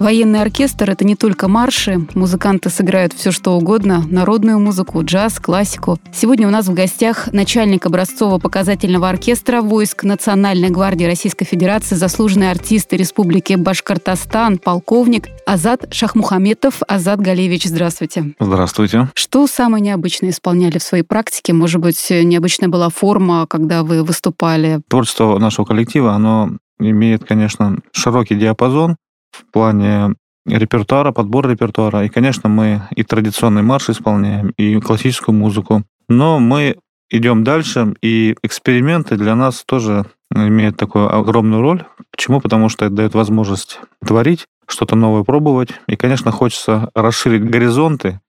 Военный оркестр — это не только марши. Музыканты сыграют все, что угодно. Народную музыку, джаз, классику. Сегодня у нас в гостях начальник образцово-показательного оркестра войск Национальной гвардии Российской Федерации, заслуженный артист Республики Башкортостан, полковник Азат Шахмухаметов. Азат Галевич, здравствуйте. Здравствуйте. Что самое необычное исполняли в своей практике? Может быть, необычная была форма, когда вы выступали? Творчество нашего коллектива, оно имеет, конечно, широкий диапазон в плане репертуара, подбор репертуара. И, конечно, мы и традиционный марш исполняем, и классическую музыку. Но мы идем дальше, и эксперименты для нас тоже имеют такую огромную роль. Почему? Потому что это дает возможность творить, что-то новое пробовать. И, конечно, хочется расширить горизонты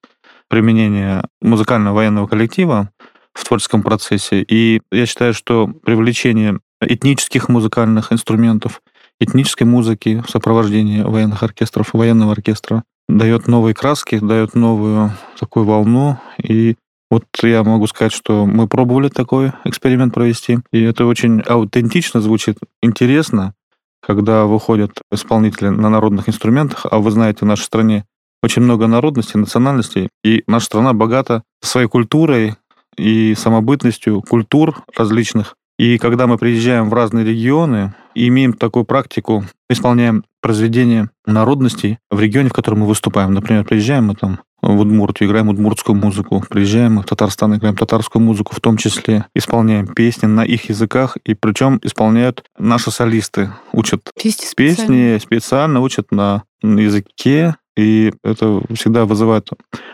применения музыкального военного коллектива в творческом процессе. И я считаю, что привлечение этнических музыкальных инструментов этнической музыки в сопровождении военных оркестров, военного оркестра. Дает новые краски, дает новую такую волну. И вот я могу сказать, что мы пробовали такой эксперимент провести, и это очень аутентично звучит, интересно, когда выходят исполнители на народных инструментах, а вы знаете, в нашей стране очень много народностей, национальностей, и наша страна богата своей культурой и самобытностью культур различных. И когда мы приезжаем в разные регионы, и имеем такую практику, исполняем произведения народностей в регионе, в котором мы выступаем. Например, приезжаем мы там в Удмуртию, играем удмуртскую музыку, приезжаем в Татарстан, играем татарскую музыку, в том числе исполняем песни на их языках, и причем исполняют наши солисты, учат Песни песни, специально учат на языке, и это всегда вызывает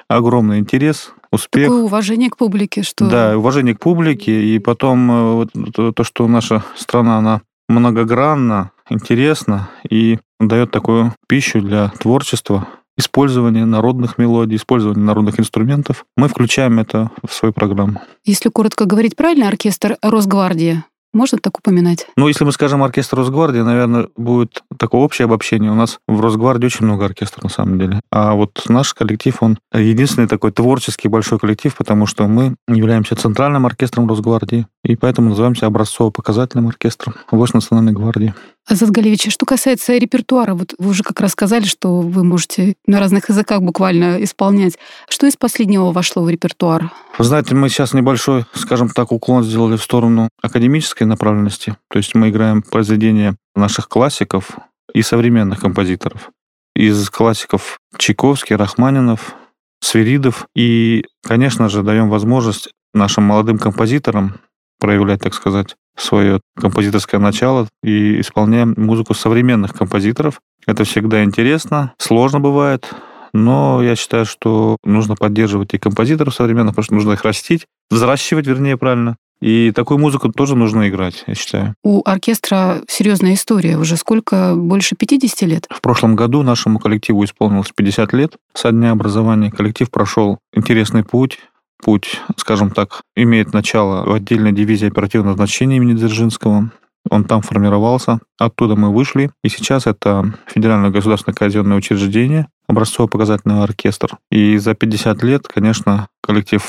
огромный интерес, успех. Такое уважение к публике, что... Да, уважение к публике, и потом э, то, что наша страна, она многогранна, интересна и дает такую пищу для творчества, использование народных мелодий, использование народных инструментов. Мы включаем это в свою программу. Если коротко говорить, правильно оркестр Росгвардии? Можно так упоминать? Ну, если мы скажем оркестр Росгвардии, наверное, будет такое общее обобщение. У нас в Росгвардии очень много оркестров, на самом деле. А вот наш коллектив, он единственный такой творческий большой коллектив, потому что мы являемся центральным оркестром Росгвардии, и поэтому называемся образцово-показательным оркестром Войск Национальной гвардии. Азат Галевич, что касается репертуара, вот вы уже как раз сказали, что вы можете на разных языках буквально исполнять. Что из последнего вошло в репертуар? Вы знаете, мы сейчас небольшой, скажем так, уклон сделали в сторону академической направленности. То есть мы играем произведения наших классиков и современных композиторов. Из классиков Чайковский, Рахманинов, Свиридов. И, конечно же, даем возможность нашим молодым композиторам проявлять, так сказать, свое композиторское начало и исполняем музыку современных композиторов. Это всегда интересно, сложно бывает, но я считаю, что нужно поддерживать и композиторов современных, потому что нужно их растить, взращивать, вернее, правильно. И такую музыку тоже нужно играть, я считаю. У оркестра серьезная история. Уже сколько? Больше 50 лет? В прошлом году нашему коллективу исполнилось 50 лет. Со дня образования коллектив прошел интересный путь путь, скажем так, имеет начало в отдельной дивизии оперативного назначения имени Дзержинского. Он там формировался, оттуда мы вышли, и сейчас это Федеральное государственное казенное учреждение, образцово-показательный оркестр. И за 50 лет, конечно, коллектив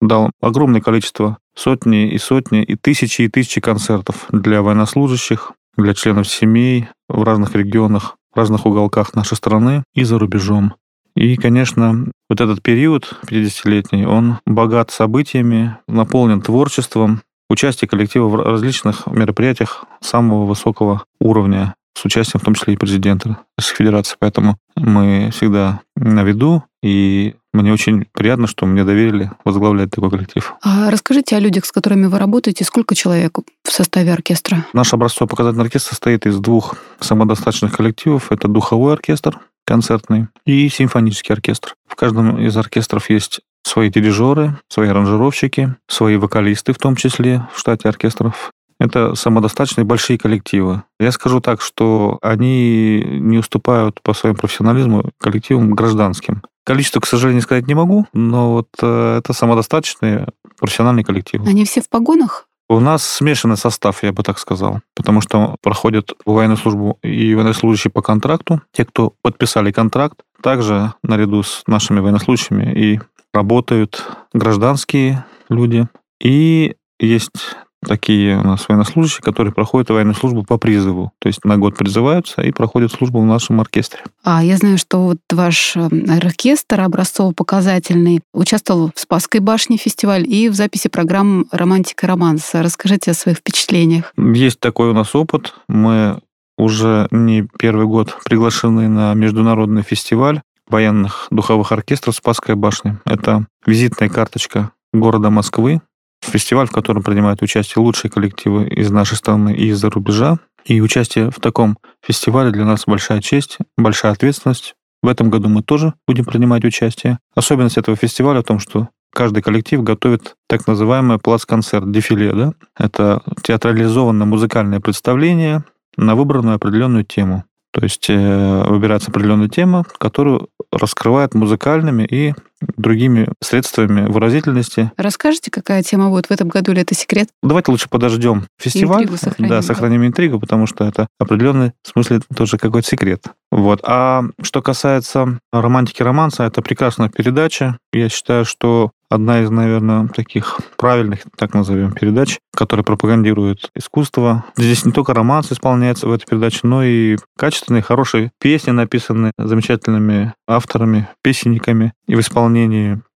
дал огромное количество, сотни и сотни, и тысячи и тысячи концертов для военнослужащих, для членов семей в разных регионах, в разных уголках нашей страны и за рубежом. И, конечно, вот этот период 50-летний, он богат событиями, наполнен творчеством, участие коллектива в различных мероприятиях самого высокого уровня, с участием в том числе и президента Российской Федерации. Поэтому мы всегда на виду, и мне очень приятно, что мне доверили возглавлять такой коллектив. А расскажите о людях, с которыми вы работаете. Сколько человек в составе оркестра? Наш образцово-показательный оркестр состоит из двух самодостаточных коллективов. Это духовой оркестр, концертный, и симфонический оркестр. В каждом из оркестров есть свои дирижеры, свои аранжировщики, свои вокалисты в том числе в штате оркестров. Это самодостаточные большие коллективы. Я скажу так, что они не уступают по своему профессионализму коллективам гражданским. Количество, к сожалению, сказать не могу, но вот э, это самодостаточные профессиональные коллективы. Они все в погонах? У нас смешанный состав, я бы так сказал, потому что проходят военную службу и военнослужащие по контракту, те, кто подписали контракт, также наряду с нашими военнослужащими и работают гражданские люди, и есть такие у нас военнослужащие, которые проходят военную службу по призыву. То есть на год призываются и проходят службу в нашем оркестре. А я знаю, что вот ваш э, оркестр образцово-показательный участвовал в Спасской башне фестиваль и в записи программ «Романтика романса». Расскажите о своих впечатлениях. Есть такой у нас опыт. Мы уже не первый год приглашены на международный фестиваль военных духовых оркестров «Спасская башня». Это визитная карточка города Москвы, Фестиваль, в котором принимают участие лучшие коллективы из нашей страны и из-за рубежа. И участие в таком фестивале для нас большая честь, большая ответственность. В этом году мы тоже будем принимать участие. Особенность этого фестиваля в том, что каждый коллектив готовит так называемый плац-концерт, дефиле. Да? Это театрализованное музыкальное представление на выбранную определенную тему. То есть э, выбирается определенная тема, которую раскрывает музыкальными и другими средствами выразительности. Расскажите, какая тема будет в этом году, или это секрет? Давайте лучше подождем фестиваль. Интригу сохраним, да, сохраним интригу, потому что это определенный в смысле тоже какой-то секрет. Вот. А что касается романтики романса, это прекрасная передача. Я считаю, что одна из, наверное, таких правильных, так назовем, передач, которая пропагандирует искусство. Здесь не только романс исполняется в этой передаче, но и качественные, хорошие песни, написанные замечательными авторами, песенниками и в исполнении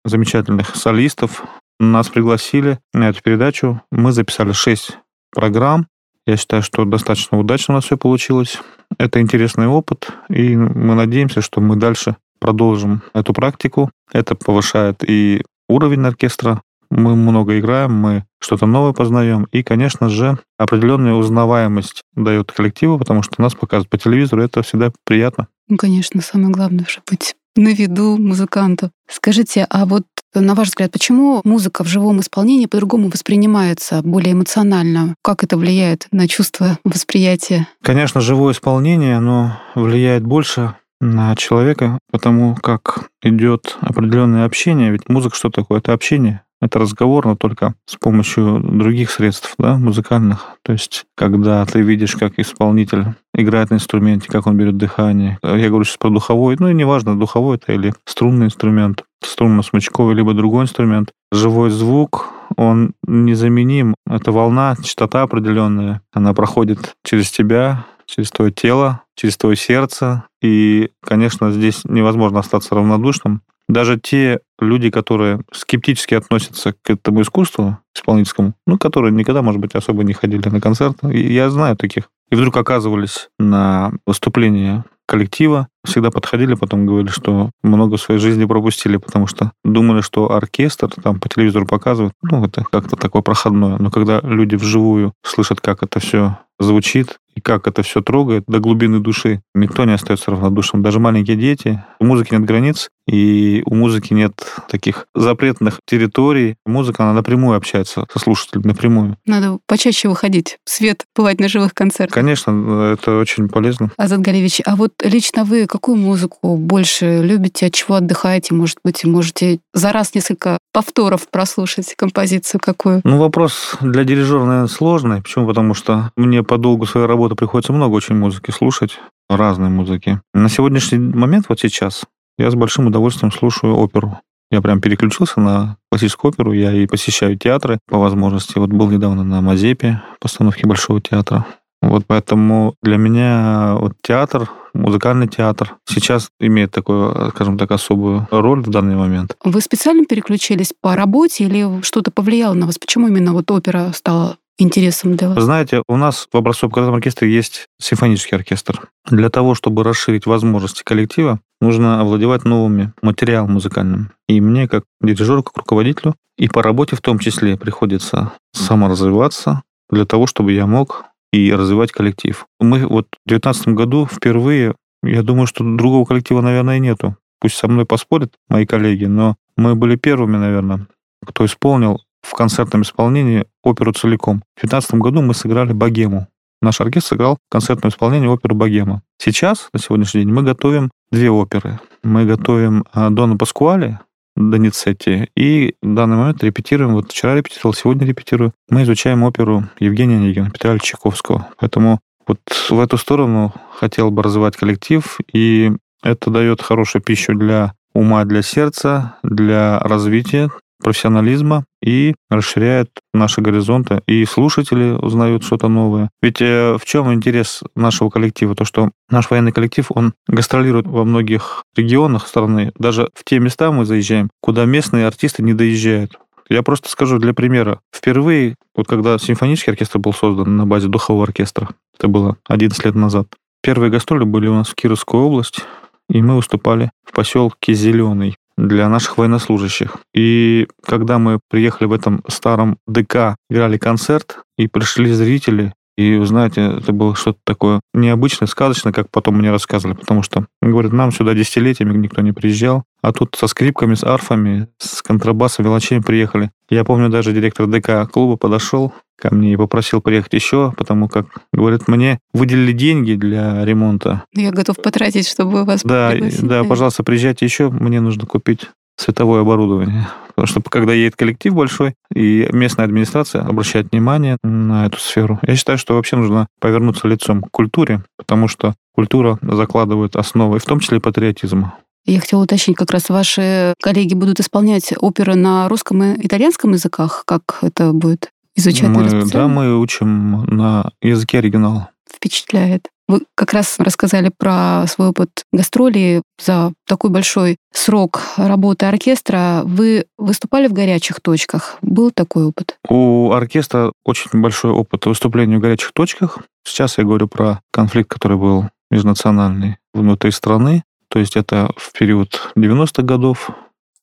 замечательных солистов. Нас пригласили на эту передачу. Мы записали шесть программ. Я считаю, что достаточно удачно у нас все получилось. Это интересный опыт, и мы надеемся, что мы дальше продолжим эту практику. Это повышает и уровень оркестра. Мы много играем, мы что-то новое познаем. И, конечно же, определенную узнаваемость дает коллективу, потому что нас показывают по телевизору, это всегда приятно. Ну, конечно, самое главное, чтобы быть на виду музыканту. Скажите, а вот на ваш взгляд, почему музыка в живом исполнении по-другому воспринимается, более эмоционально? Как это влияет на чувство восприятия? Конечно, живое исполнение, оно влияет больше на человека, потому как идет определенное общение. Ведь музыка что такое? Это общение. Это разговор, но только с помощью других средств, да, музыкальных. То есть, когда ты видишь, как исполнитель играет на инструменте, как он берет дыхание. Я говорю сейчас про духовой, ну и неважно, духовой это или струнный инструмент, струнно-смычковый, либо другой инструмент. Живой звук, он незаменим. Это волна, частота определенная. Она проходит через тебя, через твое тело, через твое сердце. И, конечно, здесь невозможно остаться равнодушным. Даже те люди, которые скептически относятся к этому искусству исполнительскому, ну, которые никогда, может быть, особо не ходили на концерты, я знаю таких, и вдруг оказывались на выступлении коллектива, всегда подходили, потом говорили, что много своей жизни пропустили, потому что думали, что оркестр там по телевизору показывают, ну, это как-то такое проходное. Но когда люди вживую слышат, как это все звучит, и как это все трогает до глубины души, никто не остается равнодушным. Даже маленькие дети. У музыки нет границ, и у музыки нет таких запретных территорий. Музыка, она напрямую общается со слушателем, напрямую. Надо почаще выходить в свет, бывать на живых концертах. Конечно, это очень полезно. Азат Галевич, а вот лично вы какую музыку больше любите, от чего отдыхаете? Может быть, можете за раз несколько повторов прослушать композицию какую? Ну, вопрос для дирижера, наверное, сложный. Почему? Потому что мне по долгу своей работы приходится много очень музыки слушать, разной музыки. На сегодняшний момент, вот сейчас, я с большим удовольствием слушаю оперу. Я прям переключился на классическую оперу, я и посещаю театры по возможности. Вот был недавно на Мазепе, постановке Большого театра. Вот поэтому для меня вот театр, музыкальный театр сейчас имеет такую, скажем так, особую роль в данный момент. Вы специально переключились по работе или что-то повлияло на вас? Почему именно вот опера стала интересом для вас? Знаете, у нас в образцово-показательном оркестре есть симфонический оркестр. Для того, чтобы расширить возможности коллектива, нужно овладевать новыми материалом музыкальным. И мне, как дирижеру, как руководителю, и по работе в том числе приходится саморазвиваться для того, чтобы я мог и развивать коллектив. Мы вот в 2019 году впервые, я думаю, что другого коллектива, наверное, нету. Пусть со мной поспорят мои коллеги, но мы были первыми, наверное, кто исполнил в концертном исполнении оперу целиком. В 2015 году мы сыграли «Богему». Наш оркестр сыграл в концертном исполнении оперу «Богема». Сейчас, на сегодняшний день, мы готовим две оперы. Мы готовим а, «Дона Паскуале», Доницетти. И в данный момент репетируем. Вот вчера репетировал, сегодня репетирую. Мы изучаем оперу Евгения Онегина, Петра Чайковского. Поэтому вот в эту сторону хотел бы развивать коллектив, и это дает хорошую пищу для ума, для сердца, для развития профессионализма и расширяет наши горизонты. И слушатели узнают что-то новое. Ведь э, в чем интерес нашего коллектива? То, что наш военный коллектив, он гастролирует во многих регионах страны. Даже в те места мы заезжаем, куда местные артисты не доезжают. Я просто скажу для примера. Впервые, вот когда симфонический оркестр был создан на базе духового оркестра, это было 11 лет назад, первые гастроли были у нас в Кировскую область, и мы выступали в поселке Зеленый для наших военнослужащих. И когда мы приехали в этом старом ДК, играли концерт, и пришли зрители, и, вы знаете, это было что-то такое необычное, сказочное, как потом мне рассказывали, потому что, говорят, нам сюда десятилетиями никто не приезжал, а тут со скрипками, с арфами, с контрабасом, велочами приехали. Я помню, даже директор ДК клуба подошел ко мне и попросил приехать еще, потому как, говорит, мне выделили деньги для ремонта. Я готов потратить, чтобы вас Да, пригласить. да, пожалуйста, приезжайте еще, мне нужно купить световое оборудование. Потому что когда едет коллектив большой, и местная администрация обращает внимание на эту сферу, я считаю, что вообще нужно повернуться лицом к культуре, потому что культура закладывает основы, в том числе и патриотизма. Я хотела уточнить, как раз ваши коллеги будут исполнять оперы на русском и итальянском языках? Как это будет изучать? Мы, да, мы учим на языке оригинала. Впечатляет. Вы как раз рассказали про свой опыт гастролей за такой большой срок работы оркестра. Вы выступали в горячих точках? Был такой опыт? У оркестра очень большой опыт выступления в горячих точках. Сейчас я говорю про конфликт, который был межнациональный внутри страны. То есть это в период 90-х годов.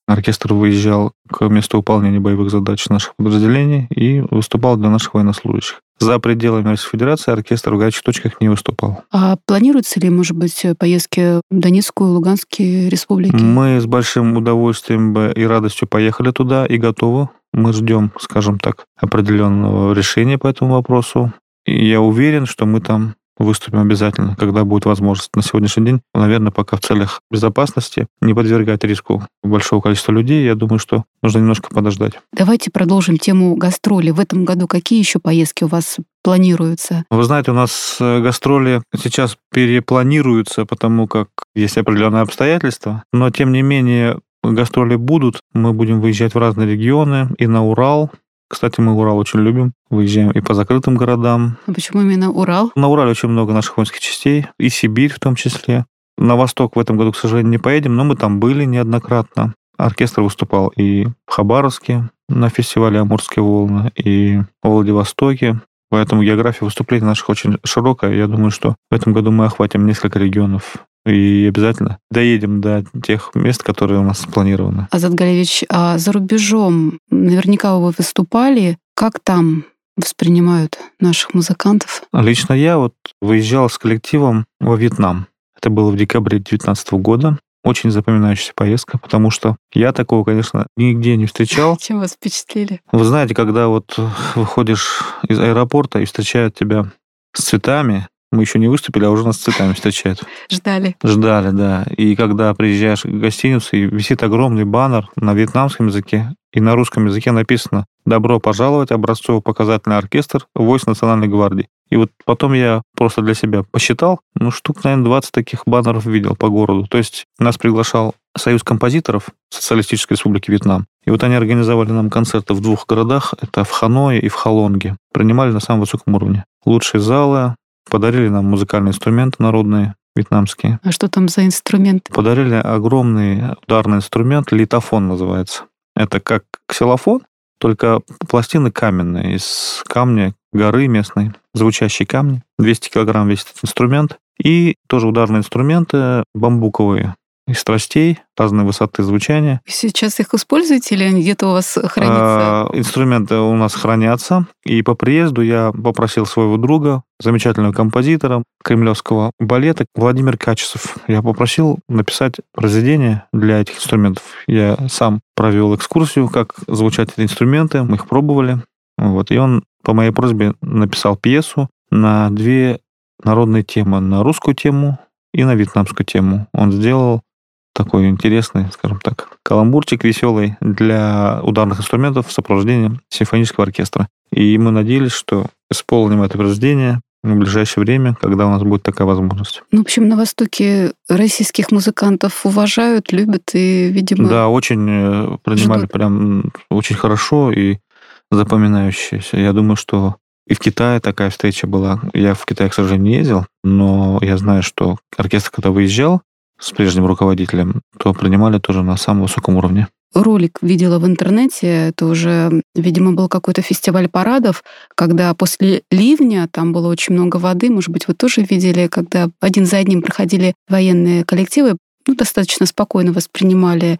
Оркестр выезжал к месту выполнения боевых задач наших подразделений и выступал для наших военнослужащих. За пределами Российской Федерации оркестр в горячих точках не выступал. А планируются ли, может быть, поездки в Донецкую, Луганские республики? Мы с большим удовольствием бы и радостью поехали туда и готовы. Мы ждем, скажем так, определенного решения по этому вопросу. И я уверен, что мы там выступим обязательно, когда будет возможность. На сегодняшний день, наверное, пока в целях безопасности не подвергать риску большого количества людей, я думаю, что нужно немножко подождать. Давайте продолжим тему гастроли. В этом году какие еще поездки у вас планируются? Вы знаете, у нас э, гастроли сейчас перепланируются, потому как есть определенные обстоятельства, но тем не менее гастроли будут. Мы будем выезжать в разные регионы и на Урал. Кстати, мы Урал очень любим. Выезжаем и по закрытым городам. А почему именно Урал? На Урале очень много наших воинских частей, и Сибирь в том числе. На восток в этом году, к сожалению, не поедем, но мы там были неоднократно. Оркестр выступал и в Хабаровске на фестивале «Амурские волны», и в Владивостоке. Поэтому география выступлений наших очень широкая. Я думаю, что в этом году мы охватим несколько регионов и обязательно доедем до тех мест, которые у нас спланированы. Азат Галевич, а за рубежом наверняка вы выступали. Как там воспринимают наших музыкантов? Лично я вот выезжал с коллективом во Вьетнам. Это было в декабре 2019 года. Очень запоминающаяся поездка, потому что я такого, конечно, нигде не встречал. Чем вас впечатлили? Вы знаете, когда вот выходишь из аэропорта и встречают тебя с цветами, мы еще не выступили, а уже нас с цветами встречают. Ждали. Ждали, да. И когда приезжаешь в гостиницу, и висит огромный баннер на вьетнамском языке, и на русском языке написано «Добро пожаловать, образцово-показательный оркестр войск Национальной гвардии». И вот потом я просто для себя посчитал, ну, штук, наверное, 20 таких баннеров видел по городу. То есть нас приглашал Союз композиторов Социалистической Республики Вьетнам. И вот они организовали нам концерты в двух городах, это в Ханое и в Халонге. Принимали на самом высоком уровне. Лучшие залы, подарили нам музыкальные инструменты народные, вьетнамские. А что там за инструмент? Подарили огромный ударный инструмент, литофон называется. Это как ксилофон, только пластины каменные, из камня горы местной, звучащие камни. 200 килограмм весит этот инструмент. И тоже ударные инструменты бамбуковые из тростей, разной высоты звучания. Сейчас их используете или они где-то у вас хранятся? А, Инструменты у нас хранятся. И по приезду я попросил своего друга, замечательного композитора кремлевского балета Владимир Качесов. Я попросил написать произведение для этих инструментов. Я сам провел экскурсию, как звучат эти инструменты. Мы их пробовали. Вот. И он по моей просьбе написал пьесу на две народные темы. На русскую тему и на вьетнамскую тему. Он сделал такой интересный, скажем так, каламбурчик веселый для ударных инструментов в сопровождении симфонического оркестра. И мы надеялись, что исполним это произведение в ближайшее время, когда у нас будет такая возможность. Ну, в общем, на Востоке российских музыкантов уважают, любят и, видимо... Да, очень э, принимали ждут. прям очень хорошо и запоминающееся. Я думаю, что и в Китае такая встреча была. Я в Китай, к сожалению, не ездил, но я знаю, что оркестр, когда выезжал с прежним руководителем, то принимали тоже на самом высоком уровне. Ролик видела в интернете, это уже, видимо, был какой-то фестиваль парадов, когда после ливня там было очень много воды, может быть, вы тоже видели, когда один за одним проходили военные коллективы, ну, достаточно спокойно воспринимали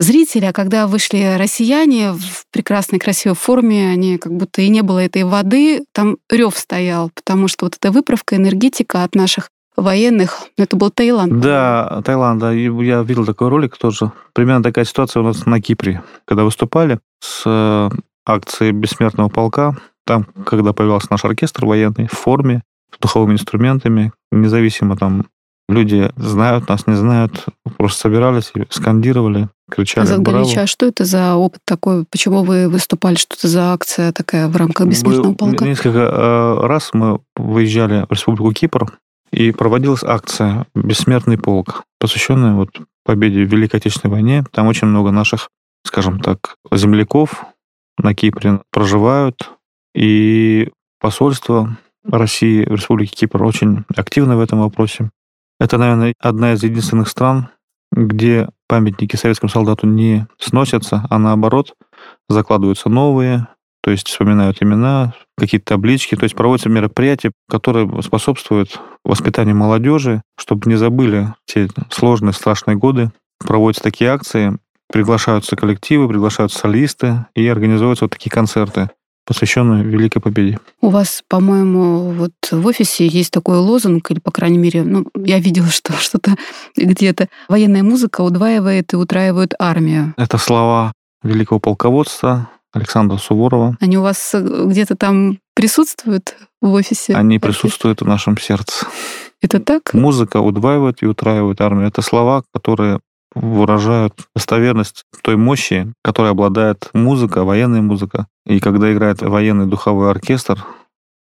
зрители, а когда вышли россияне в прекрасной красивой форме, они как будто и не было этой воды, там рев стоял, потому что вот эта выправка, энергетика от наших военных. Это был Таиланд. Да, Таиланд, да. Я видел такой ролик тоже. Примерно такая ситуация у нас на Кипре. Когда выступали с э, акцией Бессмертного полка, там, когда появился наш оркестр военный в форме, с духовыми инструментами, независимо там люди знают нас, не знают, просто собирались скандировали, кричали. Азат Галич, а что это за опыт такой? Почему вы выступали? Что это за акция такая в рамках Бессмертного полка? Несколько э, раз мы выезжали в Республику Кипр, и проводилась акция «Бессмертный полк», посвященная вот победе в Великой Отечественной войне. Там очень много наших, скажем так, земляков на Кипре проживают, и посольство России в Республике Кипр очень активно в этом вопросе. Это, наверное, одна из единственных стран, где памятники советскому солдату не сносятся, а наоборот закладываются новые, то есть вспоминают имена, какие-то таблички, то есть проводятся мероприятия, которые способствуют воспитанию молодежи, чтобы не забыли те сложные, страшные годы. Проводятся такие акции, приглашаются коллективы, приглашаются солисты и организуются вот такие концерты посвященные Великой Победе. У вас, по-моему, вот в офисе есть такой лозунг, или, по крайней мере, ну, я видела, что что-то где-то военная музыка удваивает и утраивает армию. Это слова великого полководца Александра Суворова. Они у вас э, где-то там присутствуют в офисе? Они присутствуют в нашем сердце. Это так? Музыка удваивает и утраивает армию. Это слова, которые выражают достоверность той мощи, которой обладает музыка, военная музыка. И когда играет военный духовой оркестр,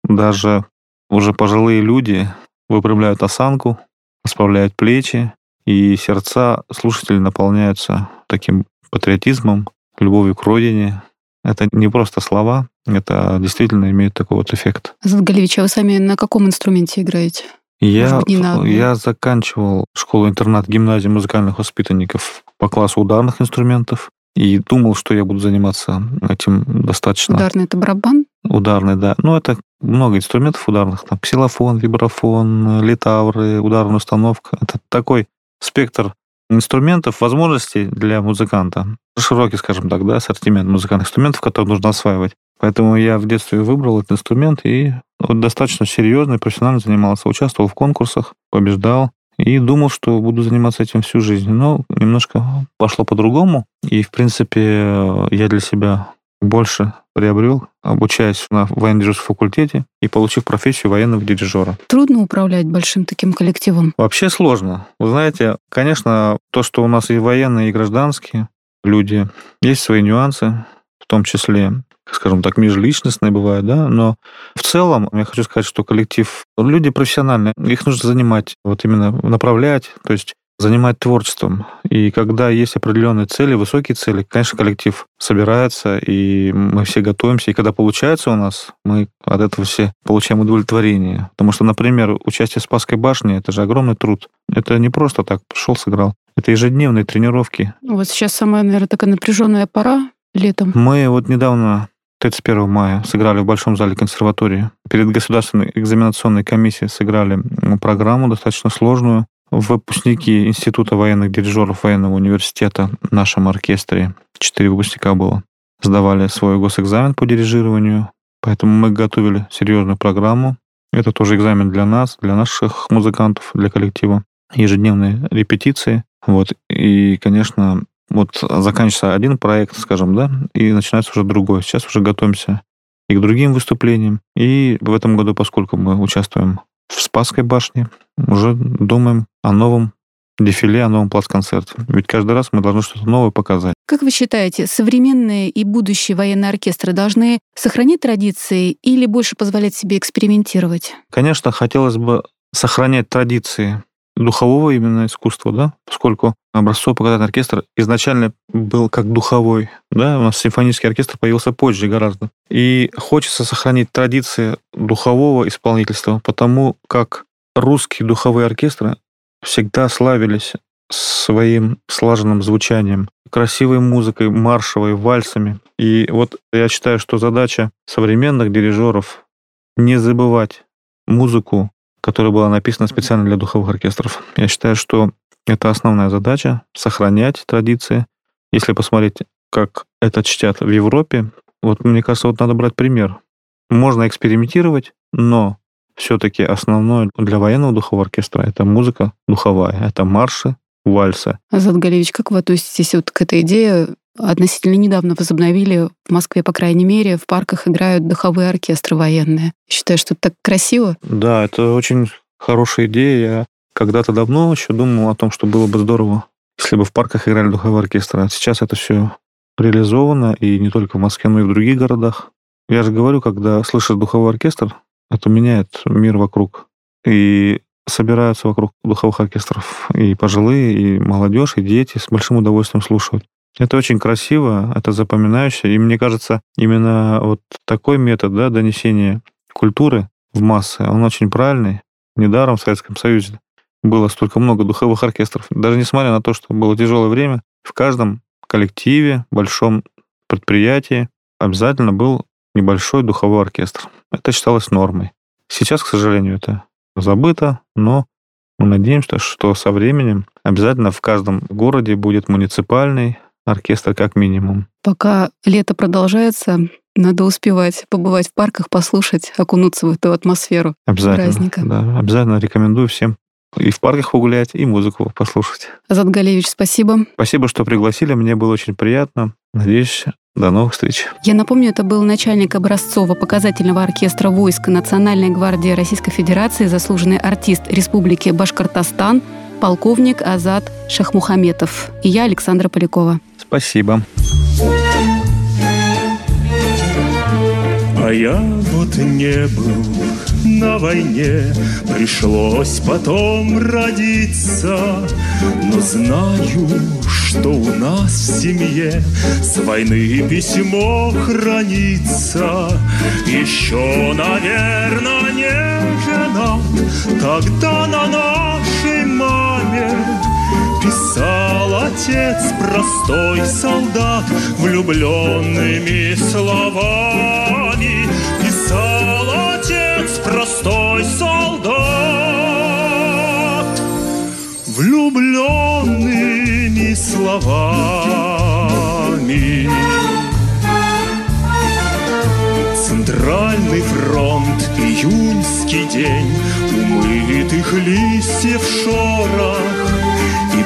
даже уже пожилые люди выпрямляют осанку, расправляют плечи, и сердца слушателей наполняются таким патриотизмом, любовью к родине, это не просто слова, это действительно имеет такой вот эффект. Азат Галевич, а вы сами на каком инструменте играете? Я, я заканчивал школу-интернат гимназии музыкальных воспитанников по классу ударных инструментов и думал, что я буду заниматься этим достаточно. Ударный это барабан? Ударный, да. Ну, это много инструментов ударных. Там ксилофон, вибрафон, литавры, ударная установка. Это такой спектр инструментов, возможностей для музыканта. Широкий, скажем так, да, ассортимент музыкальных инструментов, которые нужно осваивать. Поэтому я в детстве выбрал этот инструмент и вот достаточно серьезно и профессионально занимался. Участвовал в конкурсах, побеждал. И думал, что буду заниматься этим всю жизнь. Но немножко пошло по-другому. И, в принципе, я для себя больше приобрел, обучаясь на военно-дирижерском факультете и получив профессию военного дирижера. Трудно управлять большим таким коллективом? Вообще сложно. Вы знаете, конечно, то, что у нас и военные, и гражданские люди, есть свои нюансы, в том числе скажем так, межличностные бывают, да, но в целом я хочу сказать, что коллектив, люди профессиональные, их нужно занимать, вот именно направлять, то есть занимать творчеством. И когда есть определенные цели, высокие цели, конечно, коллектив собирается, и мы все готовимся. И когда получается у нас, мы от этого все получаем удовлетворение. Потому что, например, участие в Спасской башне — это же огромный труд. Это не просто так пришел, сыграл. Это ежедневные тренировки. Вот сейчас самая, наверное, такая напряженная пора летом. Мы вот недавно 31 мая сыграли в Большом зале консерватории. Перед государственной экзаменационной комиссией сыграли программу достаточно сложную выпускники Института военных дирижеров военного университета в нашем оркестре, четыре выпускника было, сдавали свой госэкзамен по дирижированию, поэтому мы готовили серьезную программу. Это тоже экзамен для нас, для наших музыкантов, для коллектива. Ежедневные репетиции. Вот. И, конечно, вот заканчивается один проект, скажем, да, и начинается уже другой. Сейчас уже готовимся и к другим выступлениям. И в этом году, поскольку мы участвуем в Спасской башне, уже думаем о новом дефиле о новом плацконцерте. Ведь каждый раз мы должны что-то новое показать. Как вы считаете, современные и будущие военные оркестры должны сохранить традиции или больше позволять себе экспериментировать? Конечно, хотелось бы сохранять традиции духового именно искусства, да, поскольку образцово-показательный оркестр изначально был как духовой, да, у нас симфонический оркестр появился позже гораздо. И хочется сохранить традиции духового исполнительства, потому как русские духовые оркестры всегда славились своим слаженным звучанием, красивой музыкой, маршевой, вальсами. И вот я считаю, что задача современных дирижеров не забывать музыку, которая была написана специально для духовых оркестров. Я считаю, что это основная задача — сохранять традиции. Если посмотреть, как это чтят в Европе, вот мне кажется, вот надо брать пример. Можно экспериментировать, но все-таки основное для военного духового оркестра это музыка духовая, это марши, вальсы. Азат Галевич, как вы относитесь вот к этой идее? Относительно недавно возобновили в Москве, по крайней мере, в парках играют духовые оркестры военные. Считаю, что это так красиво. Да, это очень хорошая идея. Я когда-то давно еще думал о том, что было бы здорово, если бы в парках играли духовые оркестры. А сейчас это все реализовано, и не только в Москве, но и в других городах. Я же говорю, когда слышишь духовой оркестр, это меняет мир вокруг. И собираются вокруг духовых оркестров и пожилые, и молодежь, и дети с большим удовольствием слушают. Это очень красиво, это запоминающе. И мне кажется, именно вот такой метод да, донесения культуры в массы, он очень правильный. Недаром в Советском Союзе было столько много духовых оркестров. Даже несмотря на то, что было тяжелое время, в каждом коллективе, большом предприятии обязательно был небольшой духовой оркестр. Это считалось нормой. Сейчас, к сожалению, это забыто, но мы надеемся, что со временем обязательно в каждом городе будет муниципальный оркестр как минимум. Пока лето продолжается, надо успевать побывать в парках, послушать, окунуться в эту атмосферу обязательно, праздника. Да, обязательно рекомендую всем и в парках погулять, и музыку послушать. Азат Галевич, спасибо. Спасибо, что пригласили, мне было очень приятно. Надеюсь, до новых встреч. Я напомню, это был начальник образцово-показательного оркестра войск Национальной гвардии Российской Федерации, заслуженный артист Республики Башкортостан, полковник Азат Шахмухаметов. И я, Александра Полякова. Спасибо. А я вот не был на войне, пришлось потом родиться, но знаю, что у нас в семье с войны письмо хранится. Еще, наверное, не женат, тогда на нашей маме Писал отец, простой солдат, влюбленными словами. Писал отец, простой солдат, влюбленными словами. Центральный фронт, июньский день, Умытых листьев шорох, И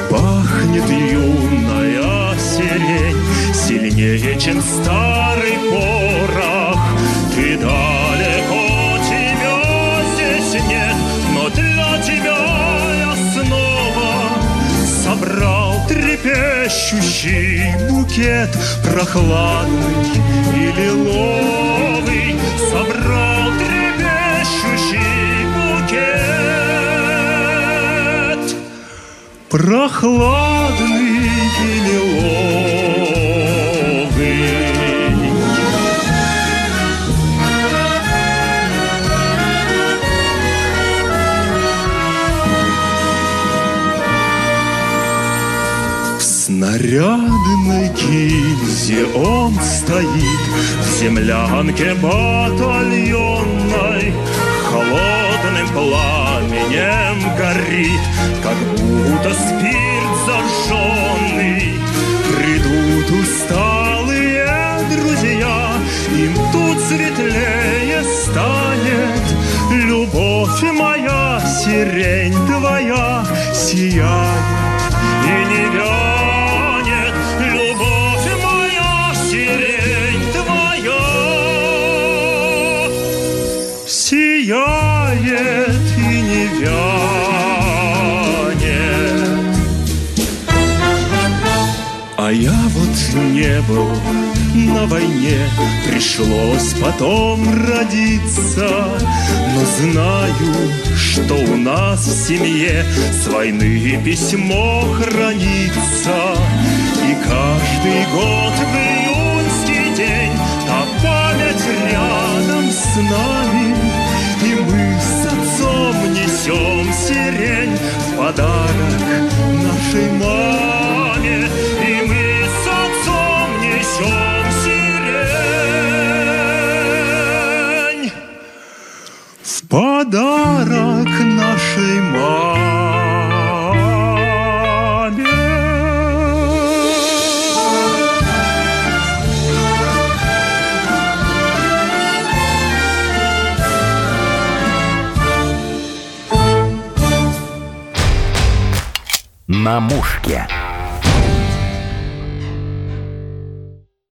пахнет юная сирень Сильнее, чем старый порох. Ты далеко, тебя здесь нет, Но для тебя я снова Собрал трепещущий букет Прохладный и лиловый Собрал трепещущий Прохладный и лиловый В снарядной гильзе он стоит В землянке батальонной Холодным пламенем горит Как будто спирт зажженный. Придут усталые друзья Им тут светлее станет. Любовь моя, сирень твоя Сияет не был на войне, пришлось потом родиться, но знаю, что у нас в семье с войны письмо хранится, и каждый год в июньский день та память рядом с нами, и мы с отцом несем сирень в подарок нашей маме, На мушке.